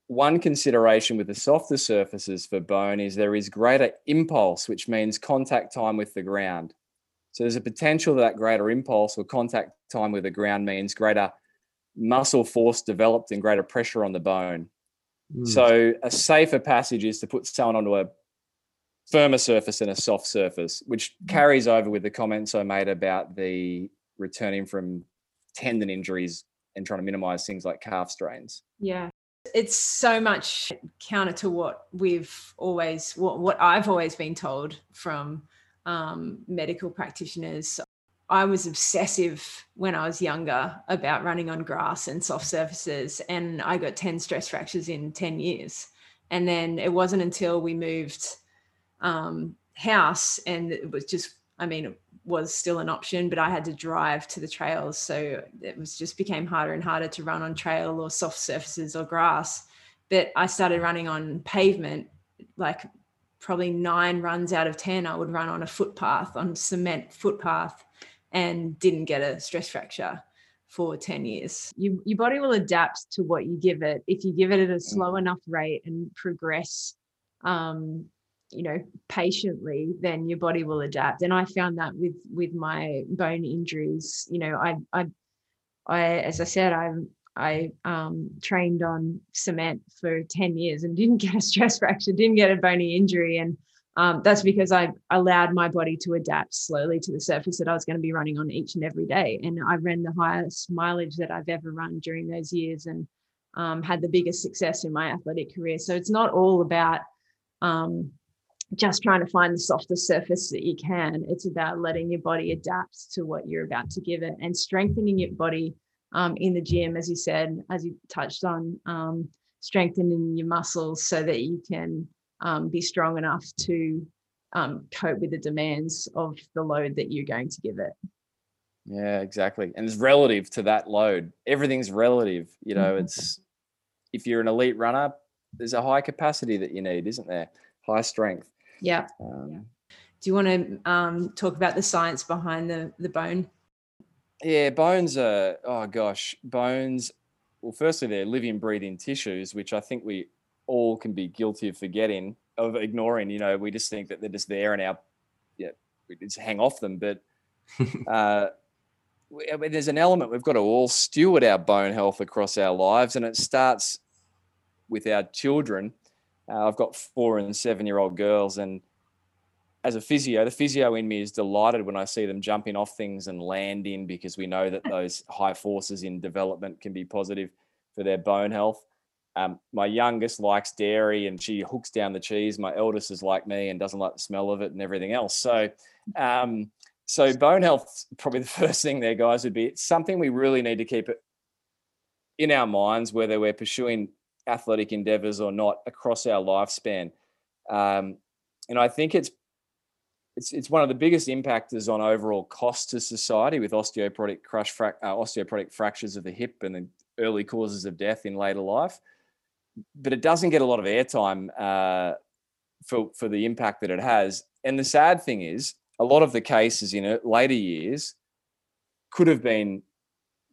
one consideration with the softer surfaces for bone is there is greater impulse, which means contact time with the ground. So there's a potential that greater impulse or contact time with the ground means greater muscle force developed and greater pressure on the bone. Mm. So a safer passage is to put someone onto a firmer surface than a soft surface, which hmm. carries over with the comments I made about the returning from tendon injuries and trying to minimize things like calf strains. Yeah. It's so much counter to what we've always, what, what I've always been told from um, medical practitioners. I was obsessive when I was younger about running on grass and soft surfaces, and I got 10 stress fractures in 10 years. And then it wasn't until we moved um, house and it was just, I mean, was still an option, but I had to drive to the trails. So it was just became harder and harder to run on trail or soft surfaces or grass. But I started running on pavement like probably nine runs out of 10, I would run on a footpath, on cement footpath, and didn't get a stress fracture for 10 years. You, your body will adapt to what you give it. If you give it at a slow mm. enough rate and progress, um, you know, patiently, then your body will adapt. And I found that with with my bone injuries, you know, I I I as I said, I'm I um, trained on cement for 10 years and didn't get a stress fracture, didn't get a bony injury. And um, that's because I allowed my body to adapt slowly to the surface that I was going to be running on each and every day. And I ran the highest mileage that I've ever run during those years and um, had the biggest success in my athletic career. So it's not all about um, just trying to find the softest surface that you can. It's about letting your body adapt to what you're about to give it and strengthening your body um, in the gym, as you said, as you touched on, um, strengthening your muscles so that you can um, be strong enough to um, cope with the demands of the load that you're going to give it. Yeah, exactly. And it's relative to that load. Everything's relative. You know, mm-hmm. it's if you're an elite runner, there's a high capacity that you need, isn't there? High strength. Yeah. Um, Do you want to um, talk about the science behind the the bone? Yeah, bones are, oh gosh, bones. Well, firstly, they're living, breathing tissues, which I think we all can be guilty of forgetting, of ignoring. You know, we just think that they're just there and our, yeah, we just hang off them. But uh, I mean, there's an element we've got to all steward our bone health across our lives, and it starts with our children. Uh, I've got four and seven year old girls, and as a physio, the physio in me is delighted when I see them jumping off things and landing because we know that those high forces in development can be positive for their bone health. Um, my youngest likes dairy and she hooks down the cheese. My eldest is like me and doesn't like the smell of it and everything else. So, um, so bone health probably the first thing there, guys, would be it's something we really need to keep it in our minds, whether we're pursuing athletic endeavors or not across our lifespan. Um, and I think it's it's it's one of the biggest impactors on overall cost to society with osteoporotic crush uh, osteoporotic fractures of the hip and the early causes of death in later life. But it doesn't get a lot of airtime uh, for for the impact that it has. And the sad thing is, a lot of the cases in it, later years could have been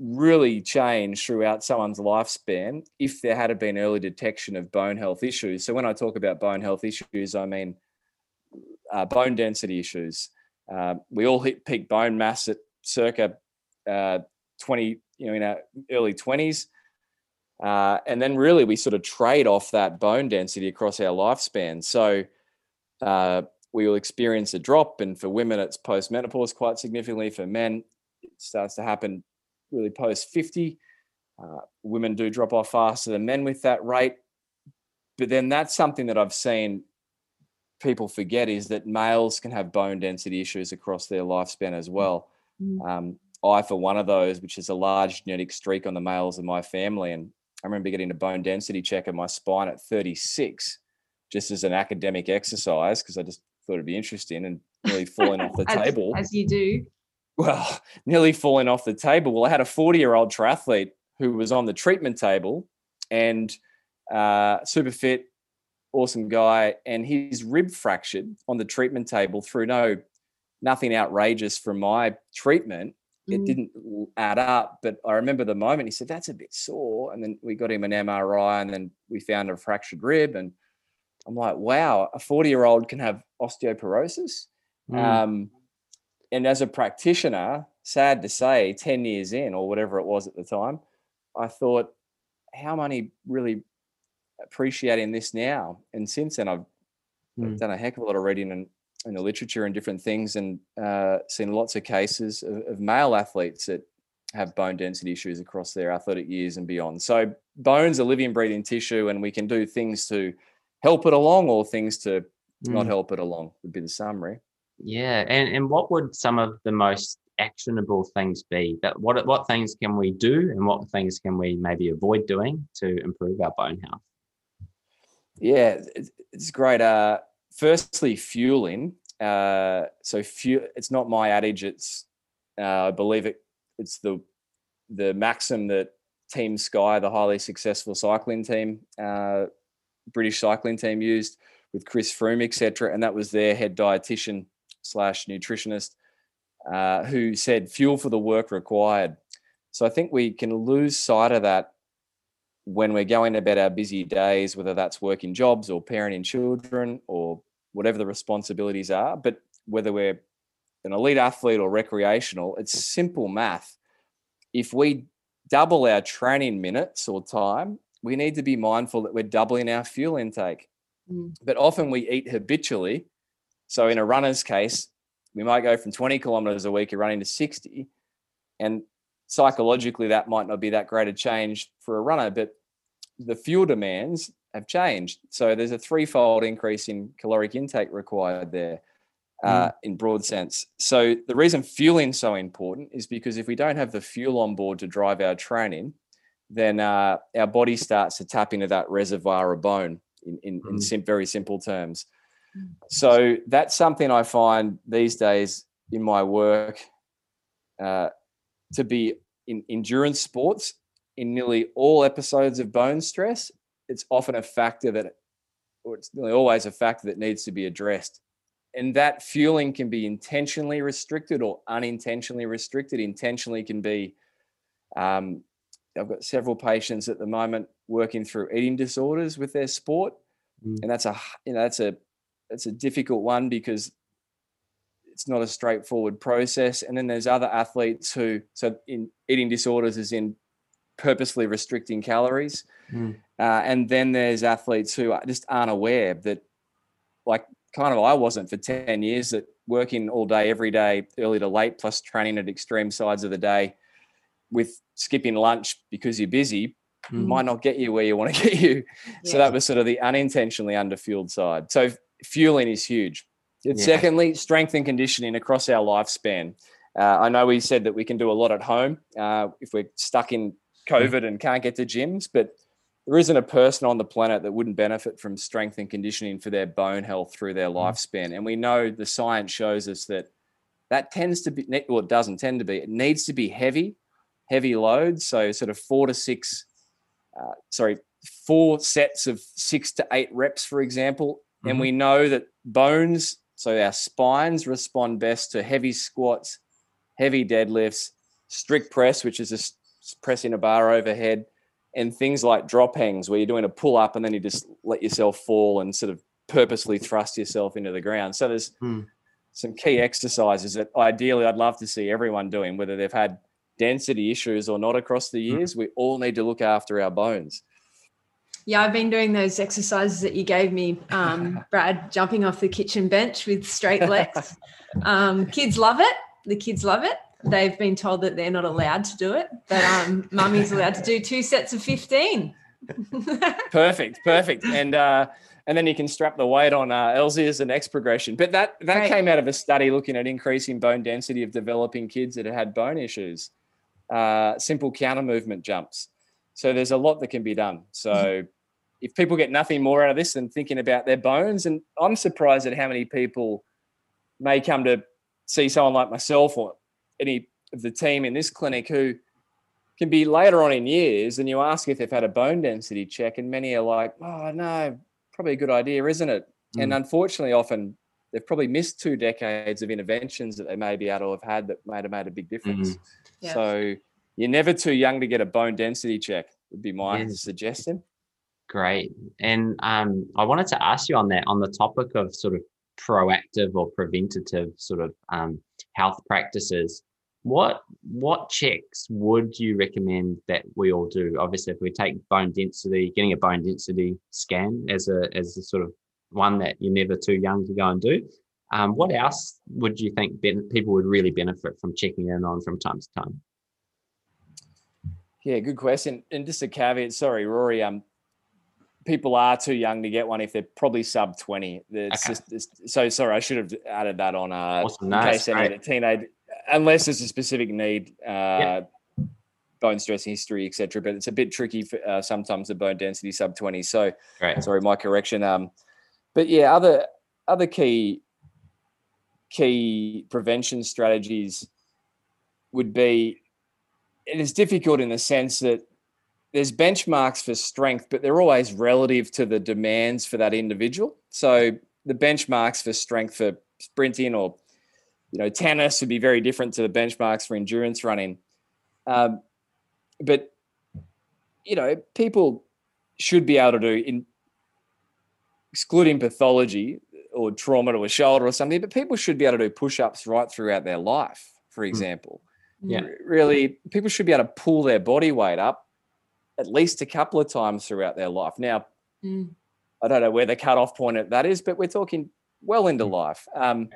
really change throughout someone's lifespan if there had been early detection of bone health issues. So when I talk about bone health issues, I mean uh, bone density issues. Uh, we all hit peak bone mass at circa uh, 20, you know, in our early 20s. Uh, and then really we sort of trade off that bone density across our lifespan. So uh, we will experience a drop. And for women, it's post menopause quite significantly. For men, it starts to happen really post 50. Uh, women do drop off faster than men with that rate. But then that's something that I've seen people forget is that males can have bone density issues across their lifespan as well. Mm. Um, I, for one of those, which is a large genetic streak on the males of my family, and I remember getting a bone density check of my spine at 36, just as an academic exercise because I just thought it'd be interesting and really falling off the as, table. As you do. Well, nearly falling off the table. Well, I had a 40 year old triathlete who was on the treatment table and uh, super fit, awesome guy, and his rib fractured on the treatment table through no nothing outrageous from my treatment. It mm. didn't add up, but I remember the moment he said, That's a bit sore. And then we got him an MRI and then we found a fractured rib. And I'm like, wow, a 40 year old can have osteoporosis. Mm. Um, and as a practitioner, sad to say, 10 years in or whatever it was at the time, I thought, how many really appreciating this now. And since then, I've, mm. done a heck of a lot of reading in, in the literature and different things, and uh, seen lots of cases of, of, male athletes that have bone density issues across their athletic years and beyond. So, bones are living, breathing tissue, and we can do things to help it along or things to mm. not help it along. Would be the summary. Yeah, and and what would some of the most actionable things be? That what what things can we do, and what things can we maybe avoid doing to improve our bone health? Yeah, it's great. Uh, firstly, fueling. Uh, so fuel. It's not my adage. It's uh, I believe it. It's the the maxim that Team Sky, the highly successful cycling team, uh, British cycling team, used with Chris Froome, etc. And that was their head dietitian slash nutritionist uh, who said fuel for the work required. So I think we can lose sight of that when we're going about our busy days, whether that's working jobs or parenting children or whatever the responsibilities are, but whether we're an elite athlete or recreational, it's simple math. If we double our training minutes or time, we need to be mindful that we're doubling our fuel intake. Mm. But often we eat habitually. So in a runner's case, we might go from 20 kilometers a week of running to 60. And psychologically that might not be that great a change for a runner, but the fuel demands have changed. So there's a threefold increase in caloric intake required there uh, mm. in broad sense. So the reason fueling so important is because if we don't have the fuel on board to drive our training, then uh, our body starts to tap into that reservoir of bone in, in, mm. in sim- very simple terms. So that's something I find these days in my work uh, to be in endurance sports in nearly all episodes of bone stress it's often a factor that or it's nearly always a factor that needs to be addressed and that fueling can be intentionally restricted or unintentionally restricted intentionally can be um, i've got several patients at the moment working through eating disorders with their sport mm. and that's a you know that's a that's a difficult one because it's not a straightforward process. And then there's other athletes who, so in eating disorders is in purposely restricting calories. Mm. Uh, and then there's athletes who just aren't aware that, like, kind of I wasn't for 10 years, that working all day, every day, early to late, plus training at extreme sides of the day with skipping lunch because you're busy mm. might not get you where you want to get you. Yeah. So that was sort of the unintentionally underfueled side. So fueling is huge. Yeah. Secondly, strength and conditioning across our lifespan. Uh, I know we said that we can do a lot at home uh, if we're stuck in COVID and can't get to gyms, but there isn't a person on the planet that wouldn't benefit from strength and conditioning for their bone health through their lifespan. And we know the science shows us that that tends to be, well, it doesn't tend to be, it needs to be heavy, heavy loads. So, sort of four to six, uh, sorry, four sets of six to eight reps, for example. Mm-hmm. And we know that bones so our spines respond best to heavy squats, heavy deadlifts, strict press, which is just pressing a bar overhead, and things like drop hangs, where you're doing a pull up and then you just let yourself fall and sort of purposely thrust yourself into the ground. So there's hmm. some key exercises that ideally I'd love to see everyone doing, whether they've had density issues or not across the hmm. years. We all need to look after our bones. Yeah, I've been doing those exercises that you gave me, um, Brad, jumping off the kitchen bench with straight legs. Um, kids love it. The kids love it. They've been told that they're not allowed to do it, but um, mummy's allowed to do two sets of 15. perfect, perfect. And uh, and then you can strap the weight on uh, Elsie as the next progression. But that that right. came out of a study looking at increasing bone density of developing kids that had had bone issues. Uh, simple counter movement jumps. So there's a lot that can be done. So. If people get nothing more out of this than thinking about their bones, and I'm surprised at how many people may come to see someone like myself or any of the team in this clinic who can be later on in years and you ask if they've had a bone density check and many are like oh no probably a good idea isn't it mm. and unfortunately often they've probably missed two decades of interventions that they may be able to have had that might have made a big difference mm. yeah. so you're never too young to get a bone density check would be my yes. suggestion great. And um, i wanted to ask you on that on the topic of sort of proactive or preventative sort of um, health practices what what checks would you recommend that we all do? Obviously if we take bone density getting a bone density scan as a as a sort of one that you're never too young to go and do um, what else would you think ben- people would really benefit from checking in on from time to time? Yeah good question. And just a caveat sorry rory um people are too young to get one if they're probably sub 20 okay. just it's, so sorry i should have added that on uh awesome. in case any of the teenage unless there's a specific need uh bone stress history etc but it's a bit tricky for uh, sometimes the bone density sub 20 so sorry my correction um but yeah other other key key prevention strategies would be it is difficult in the sense that there's benchmarks for strength, but they're always relative to the demands for that individual. So the benchmarks for strength for sprinting or you know tennis would be very different to the benchmarks for endurance running. Um, but you know, people should be able to do in excluding pathology or trauma to a shoulder or something, but people should be able to do push-ups right throughout their life, for hmm. example. Yeah. Really, people should be able to pull their body weight up at least a couple of times throughout their life. Now, mm. I don't know where the cutoff point of that is, but we're talking well into mm. life. Um,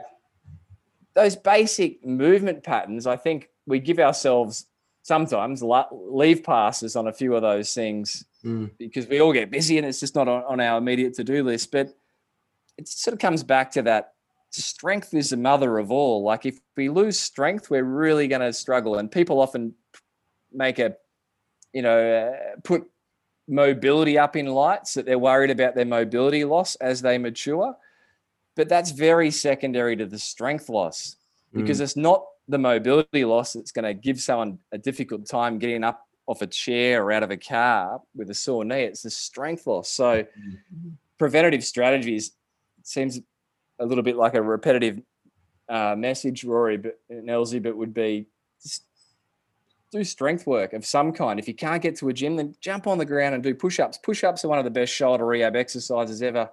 those basic movement patterns, I think we give ourselves sometimes leave passes on a few of those things mm. because we all get busy and it's just not on, on our immediate to do list. But it sort of comes back to that strength is the mother of all. Like if we lose strength, we're really going to struggle. And people often make a you know, uh, put mobility up in lights that they're worried about their mobility loss as they mature. But that's very secondary to the strength loss because mm. it's not the mobility loss that's going to give someone a difficult time getting up off a chair or out of a car with a sore knee. It's the strength loss. So, mm-hmm. preventative strategies seems a little bit like a repetitive uh, message, Rory, but Elsie, but would be just do strength work of some kind. If you can't get to a gym, then jump on the ground and do push-ups. Push-ups are one of the best shoulder rehab exercises ever,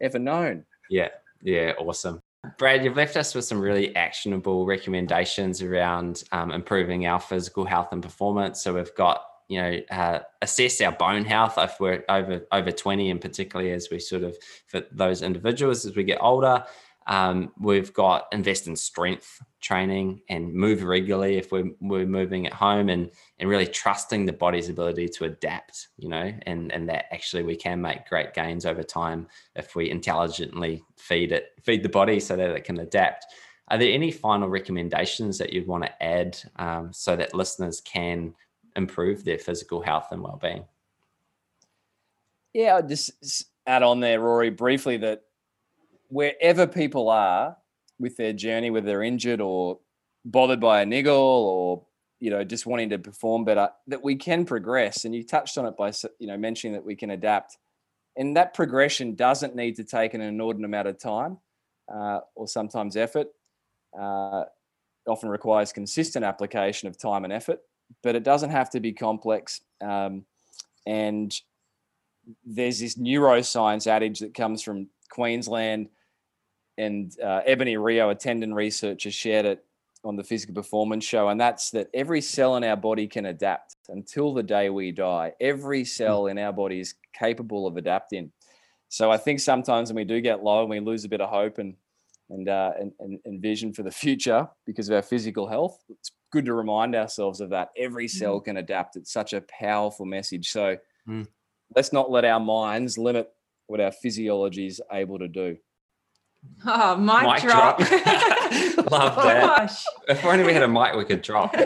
ever known. Yeah, yeah, awesome. Brad, you've left us with some really actionable recommendations around um, improving our physical health and performance. So we've got, you know, uh, assess our bone health if we're over over 20, and particularly as we sort of for those individuals as we get older. Um, we've got invest in strength training and move regularly if we're, we're moving at home and, and really trusting the body's ability to adapt, you know, and, and that actually we can make great gains over time if we intelligently feed it, feed the body so that it can adapt. Are there any final recommendations that you'd want to add um, so that listeners can improve their physical health and well-being? Yeah, I'll just add on there, Rory, briefly that wherever people are with their journey, whether they're injured or bothered by a niggle or you know just wanting to perform better, that we can progress. And you touched on it by you know mentioning that we can adapt, and that progression doesn't need to take an inordinate amount of time uh, or sometimes effort. Uh, often requires consistent application of time and effort, but it doesn't have to be complex. Um, and there's this neuroscience adage that comes from Queensland and uh, Ebonie Rio, a tendon researcher, shared it on the physical performance show, and that's that every cell in our body can adapt until the day we die. Every cell in our body is capable of adapting. So I think sometimes when we do get low and we lose a bit of hope and and, uh, and, and, and vision for the future because of our physical health, it's good to remind ourselves of that. Every cell can adapt. It's such a powerful message. So Mm. let's not let our minds limit what our physiology is able to do. Oh, mic, Mic drop. drop. Love Oh, that. gosh. If only we had a mic we could drop.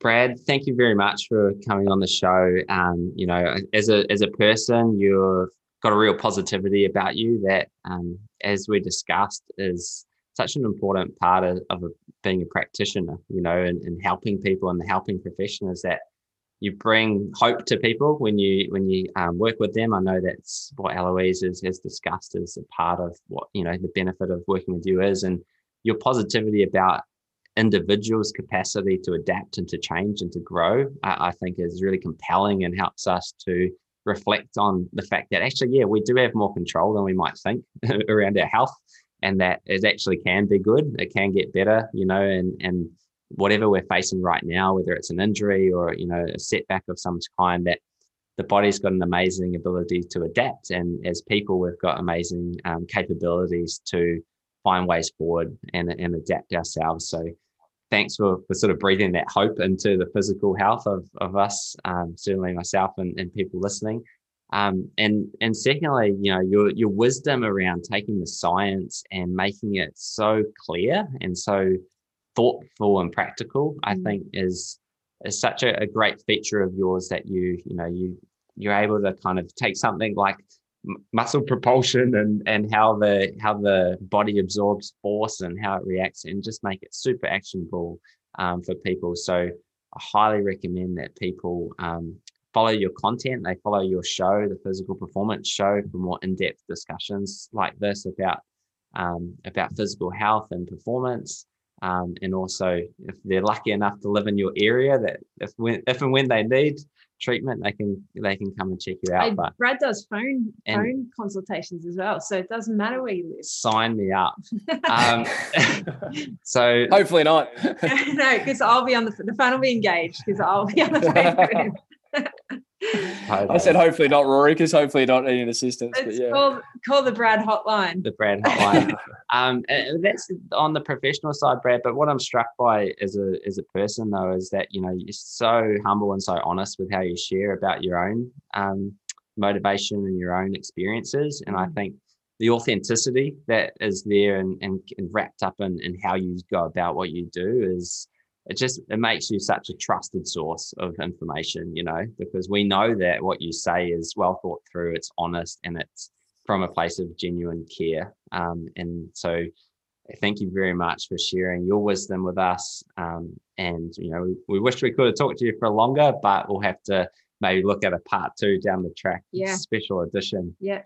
Brad, thank you very much for coming on the show. Um, you know, as a as a person, you've got a real positivity about you that, um, as we discussed, is such an important part of, of a, being a practitioner. You know, and, and helping people in the helping profession is that you bring hope to people when you when you um, work with them. I know that's what Eloise has, has discussed as a part of what you know the benefit of working with you is, and your positivity about individuals' capacity to adapt and to change and to grow, I, I think is really compelling and helps us to reflect on the fact that actually, yeah, we do have more control than we might think around our health, and that it actually can be good. It can get better, you know, and and whatever we're facing right now, whether it's an injury or you know a setback of some kind, that the body's got an amazing ability to adapt, and as people, we've got amazing um, capabilities to find ways forward and, and adapt ourselves. So thanks for, for sort of breathing that hope into the physical health of, of us, um, certainly myself and, and people listening. Um, and and secondly, you know, your your wisdom around taking the science and making it so clear and so thoughtful and practical, I Mm. think is is such a, a great feature of yours that you you know you you're able to kind of take something like muscle propulsion and and how the how the body absorbs force and how it reacts and just make it super actionable um, for people so i highly recommend that people um, follow your content they follow your show the physical performance show for more in-depth discussions like this about um, about physical health and performance um, and also if they're lucky enough to live in your area that if when if and when they need treatment they can they can come and check you out Hey, but Brad does phone And- phone consultations as well, so it doesn't matter where you live. sign me up. Um, so Hopefully not. no, because I'll be on the the phone will be engaged because I'll be on the phone. With him. I said hopefully not, Rory, because hopefully not needing assistance. But yeah. call call the Brad hotline. the Brad hotline. um, and that's on the professional side, Brad. But what I'm struck by as a as a person though is that you know you're so humble and so honest with how you share about your own um, motivation and your own experiences. And I Mm. think the authenticity that is there and, and, and wrapped up in, in how you go about what you do is it just it makes you such a trusted source of information you know because we know that what you say is well thought through it's honest and it's from a place of genuine care um, and so thank you very much for sharing your wisdom with us um, and you know we, we wish we could have talked to you for longer but we'll have to maybe look at a part two down the track Yeah. special edition Yeah.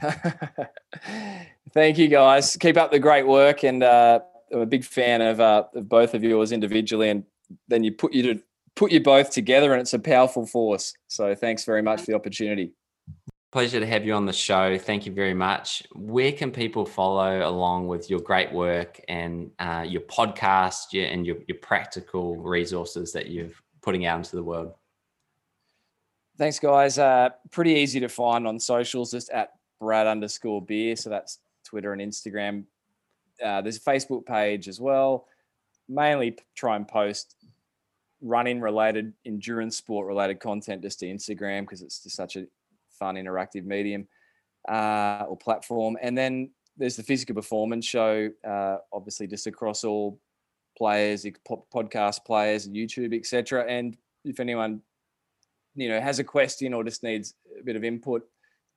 Thank you, guys. Keep up the great work, and uh, I'm a big fan of, uh, of both of yours individually, and then you put you to put you both together, and it's a powerful force. So, thanks very much for the opportunity. Pleasure to have you on the show. Thank you very much. Where can people follow along with your great work and uh, your podcast your, and your, your practical resources that you're putting out into the world? Thanks, guys. Uh, pretty easy to find on socials, just at Brad underscore beer. So that's Twitter and Instagram. Uh, there's a Facebook page as well. Mainly try and post running related, endurance sport related content just to Instagram because it's just such a fun, interactive medium uh, or platform. And then there's the physical performance show, uh, obviously just across all players, podcast players, YouTube, etc. And if anyone you know has a question or just needs a bit of input,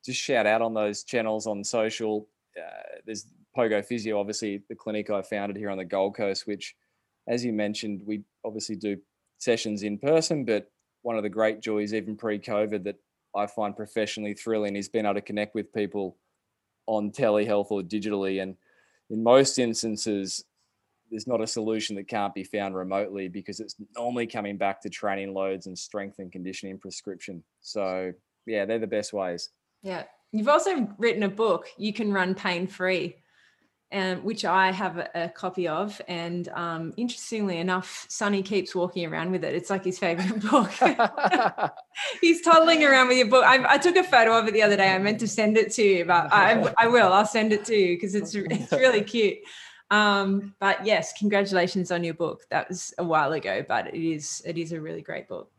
just shout out on those channels on social. Uh, there's Pogo Physio, obviously the clinic I founded here on the Gold Coast, which, as you mentioned, we obviously do sessions in person, but one of the great joys, even pre-COVID, that I find professionally thrilling is being able to connect with people on telehealth or digitally. And in most instances, there's not a solution that can't be found remotely because it's normally coming back to training loads and strength and conditioning prescription. So yeah, they're the best ways. Yeah. You've also written a book, You Can Run Pain Free. Um, which I have a, a copy of. And um, interestingly enough, Sonny keeps walking around with it. It's like his favorite book. He's toddling around with your book. I, I, took a photo of it the other day. I meant to send it to you, but I, I will. I'll send it to you because it's it's really cute. Um, but yes, congratulations on your book. That was a while ago, but it is it is a really great book.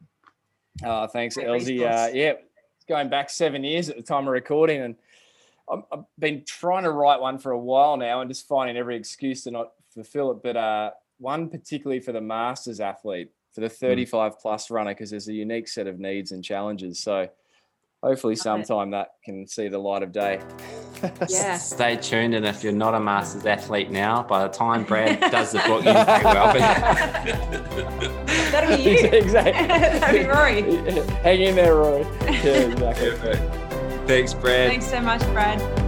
Oh, thanks, Elsie. Uh, yeah, going back seven years at the time of recording, and I've been trying to write one for a while now, and just finding every excuse to not fulfill it. But uh, one particularly for the masters athlete, for the hmm. 35 plus runner, because there's a unique set of needs and challenges. So hopefully sometime that can see the light of day. Yeah. Stay tuned, and if you're not a masters athlete now, by the time Brad does the book, you very well That'll be you. Exactly. That'll be Rory. Hang in there, Rory. Yeah, exactly. Thanks, Brad. Thanks so much, Brad.